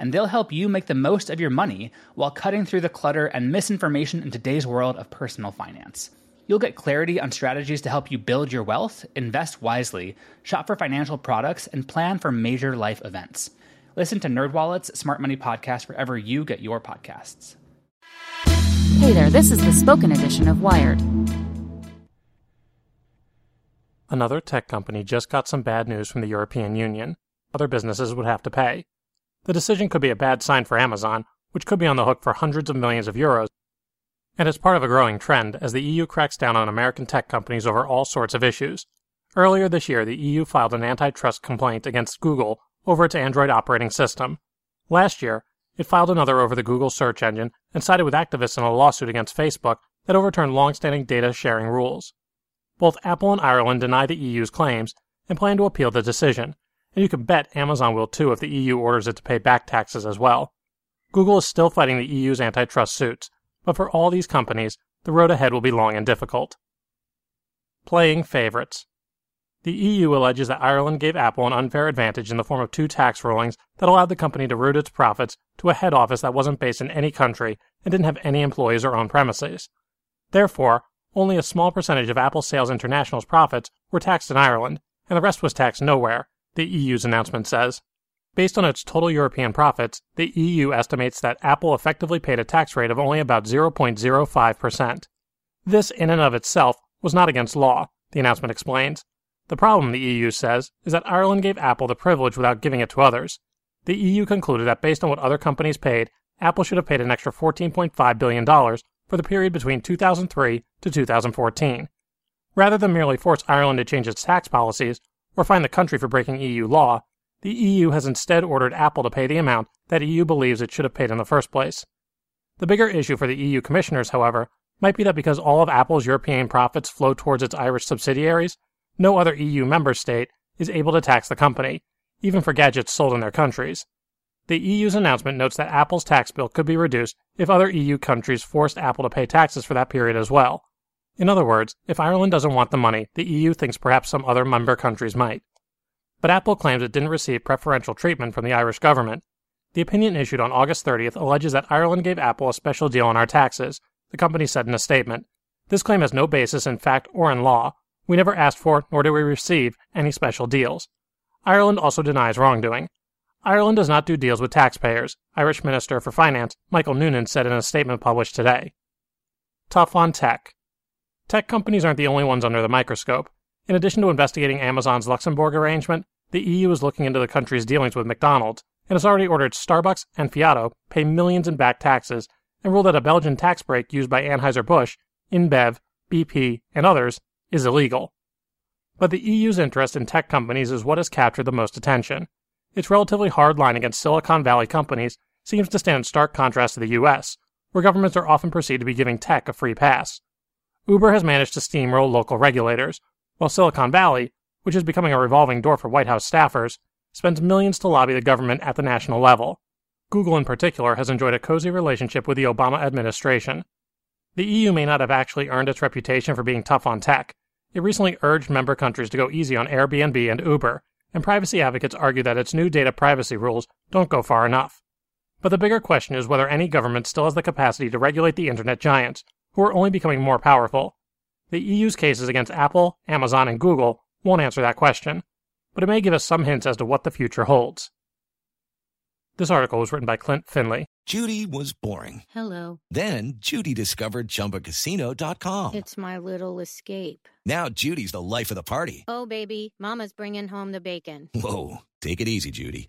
and they'll help you make the most of your money while cutting through the clutter and misinformation in today's world of personal finance. You'll get clarity on strategies to help you build your wealth, invest wisely, shop for financial products, and plan for major life events. Listen to NerdWallet's Smart Money Podcast wherever you get your podcasts. Hey there, this is the spoken edition of Wired. Another tech company just got some bad news from the European Union. Other businesses would have to pay. The decision could be a bad sign for Amazon, which could be on the hook for hundreds of millions of euros, and it's part of a growing trend as the EU cracks down on American tech companies over all sorts of issues. Earlier this year, the EU filed an antitrust complaint against Google over its Android operating system. Last year, it filed another over the Google search engine and sided with activists in a lawsuit against Facebook that overturned long-standing data sharing rules. Both Apple and Ireland deny the EU's claims and plan to appeal the decision, and you can bet Amazon will too if the EU orders it to pay back taxes as well. Google is still fighting the EU's antitrust suits, but for all these companies, the road ahead will be long and difficult. Playing favorites. The EU alleges that Ireland gave Apple an unfair advantage in the form of two tax rulings that allowed the company to route its profits to a head office that wasn't based in any country and didn't have any employees or own premises. Therefore, only a small percentage of Apple Sales International's profits were taxed in Ireland, and the rest was taxed nowhere, the EU's announcement says. Based on its total European profits, the EU estimates that Apple effectively paid a tax rate of only about 0.05%. This, in and of itself, was not against law, the announcement explains. The problem, the EU says, is that Ireland gave Apple the privilege without giving it to others. The EU concluded that based on what other companies paid, Apple should have paid an extra $14.5 billion for the period between 2003 to 2014. Rather than merely force Ireland to change its tax policies, or fine the country for breaking EU law, the EU has instead ordered Apple to pay the amount that EU believes it should have paid in the first place. The bigger issue for the EU commissioners, however, might be that because all of Apple's European profits flow towards its Irish subsidiaries, no other EU member state is able to tax the company, even for gadgets sold in their countries. The EU's announcement notes that Apple's tax bill could be reduced if other EU countries forced Apple to pay taxes for that period as well. In other words, if Ireland doesn't want the money, the EU thinks perhaps some other member countries might. But Apple claims it didn't receive preferential treatment from the Irish government. The opinion issued on August 30th alleges that Ireland gave Apple a special deal on our taxes, the company said in a statement. This claim has no basis in fact or in law. We never asked for, nor did we receive, any special deals. Ireland also denies wrongdoing. Ireland does not do deals with taxpayers, Irish Minister for Finance Michael Noonan said in a statement published today. Tough on tech. Tech companies aren't the only ones under the microscope. In addition to investigating Amazon's Luxembourg arrangement, the EU is looking into the country's dealings with McDonald's and has already ordered Starbucks and Fiat pay millions in back taxes and ruled that a Belgian tax break used by Anheuser-Busch, InBev, BP, and others is illegal. But the EU's interest in tech companies is what has captured the most attention. Its relatively hard line against Silicon Valley companies seems to stand in stark contrast to the US, where governments are often perceived to be giving tech a free pass. Uber has managed to steamroll local regulators, while Silicon Valley, which is becoming a revolving door for White House staffers, spends millions to lobby the government at the national level. Google, in particular, has enjoyed a cozy relationship with the Obama administration. The EU may not have actually earned its reputation for being tough on tech. It recently urged member countries to go easy on Airbnb and Uber, and privacy advocates argue that its new data privacy rules don't go far enough. But the bigger question is whether any government still has the capacity to regulate the internet giants, who are only becoming more powerful. The EU's cases against Apple, Amazon, and Google won't answer that question, but it may give us some hints as to what the future holds. This article was written by Klint Finley. Judy was boring. Hello. Then Judy discovered ChumbaCasino.com. It's my little escape. Now Judy's the life of the party. Oh, baby, Mama's bringing home the bacon. Whoa, take it easy, Judy.